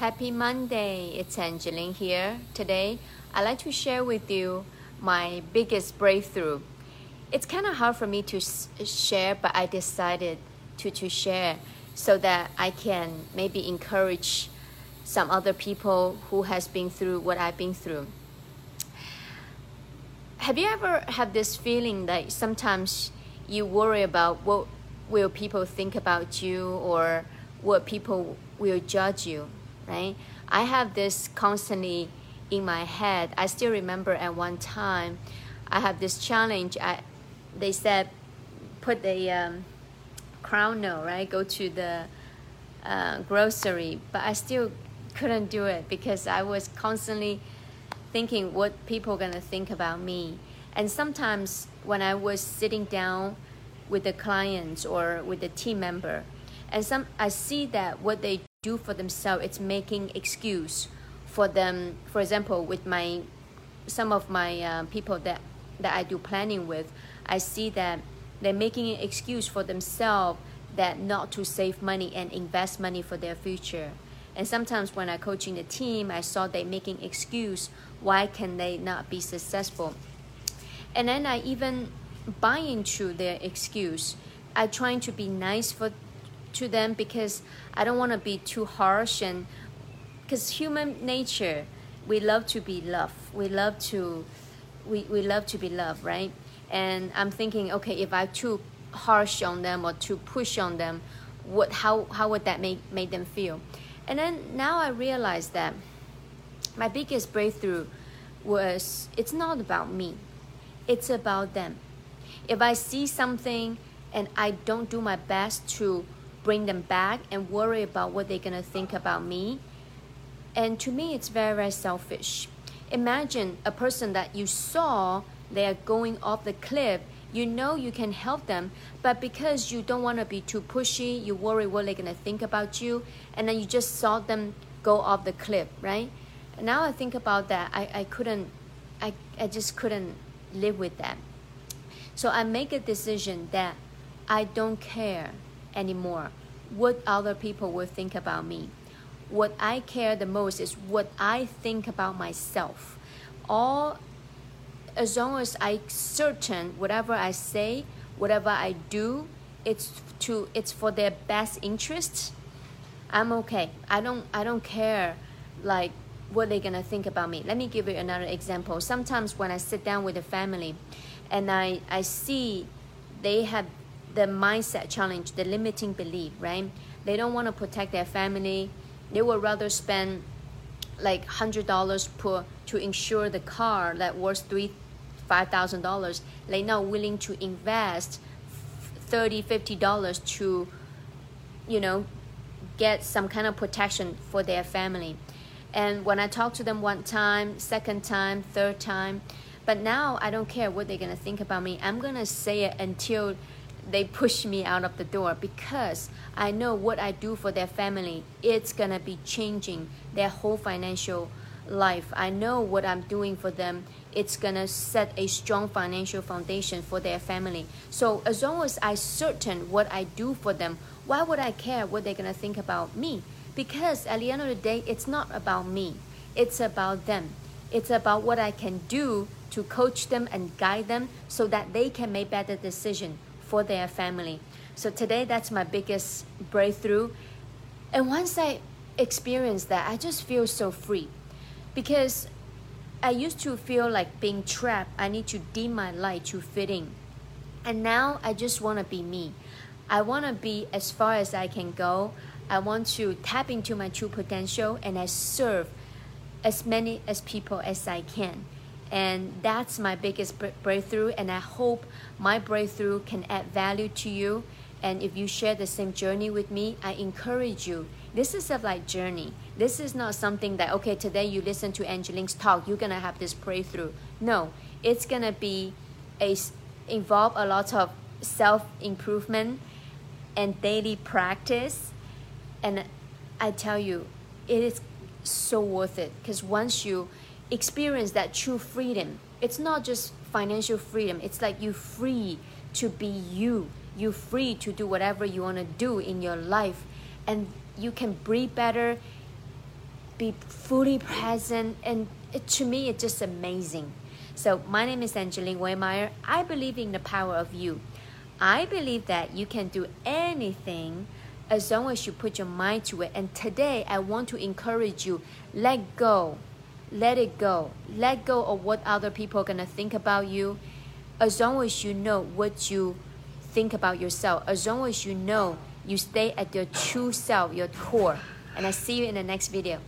Happy Monday, it's Angeline here. Today, I'd like to share with you my biggest breakthrough. It's kind of hard for me to share, but I decided to, to share so that I can maybe encourage some other people who has been through what I've been through. Have you ever had this feeling that sometimes you worry about what will people think about you or what people will judge you? Right? I have this constantly in my head. I still remember at one time, I have this challenge. I, they said, put the um, crown no, right? Go to the uh, grocery, but I still couldn't do it because I was constantly thinking what people gonna think about me. And sometimes when I was sitting down with the clients or with the team member, and some I see that what they do for themselves. It's making excuse for them. For example with my some of my uh, people that that i do planning with i see that they're making an excuse for themselves that not to save money and invest money for their future. And sometimes when i coaching the team i saw they making excuse why can they not be successful. And then i even buy into their excuse. I trying to be nice for to them because I don't want to be too harsh and because human nature we love to be loved we love to we, we love to be loved right? And I'm thinking okay if I too harsh on them or too push on them what how how would that make make them feel? And then now I realize that my biggest breakthrough was it's not about me. It's about them. If I see something and I don't do my best to bring them back and worry about what they're to think about me. And to me, it's very, very selfish. Imagine a person that you saw they are going off the cliff. You know you can help them, but because you don't want to be too pushy, you worry what they're to think about you, and then you just saw them go off the cliff, right? Now I think about that, I, I couldn't, I, I just couldn't live with that. So I make a decision that I don't care anymore what other people will think about me. What I care the most is what I think about myself. All as long as I certain whatever I say, whatever I do, it's to it's for their best interest. I'm okay. I don't I don't care like what they're gonna think about me. Let me give you another example. Sometimes when I sit down with a family and I, I see they have the mindset challenge, the limiting belief, right? They don't want to protect their family. They would rather spend like hundred dollars per to insure the car that worth three five thousand dollars. They're not willing to invest thirty fifty dollars to, you know, get some kind of protection for their family. And when I talk to them one time, second time, third time, but now I don't care what they're gonna think about me. I'm gonna say it until they push me out of the door because I know what I do for their family, it's gonna be changing their whole financial life. I know what I'm doing for them, it's gonna set a strong financial foundation for their family. So as long as I certain what I do for them, why would I care what they're gonna think about me? Because at the end of the day, it's not about me. It's about them. It's about what I can do to coach them and guide them so that they can make better decisions for their family. So today, that's my biggest breakthrough. And once I experience that, I just feel so free because I used to feel like being trapped. I need to dim my light to fit in. And now I just want to be me. I want to be as far as I can go. I want to tap into my true potential and I serve as many as people as I can. And that's my biggest breakthrough. And I hope my breakthrough can add value to you. And if you share the same journey with me, I encourage you. This is a like journey. This is not something that okay today you listen to Angeline's talk, you're gonna have this breakthrough. No, it's gonna be a involve a lot of self improvement and daily practice. And I tell you, it is so worth it because once you experience that true freedom. It's not just financial freedom, it's like you free to be you. You're free to do whatever you want to do in your life and you can breathe better. be fully present. And it, to me, it's just amazing. So, my name is Angeline Wehmeyer. I believe in the power of you. I believe that you can do anything as long as you put your mind to it. And today, I want to encourage you let go, let it go, let go of what other people are going to think about you. As long as you know what you think about yourself, as long as you know you stay at your true self, your core. And I see you in the next video.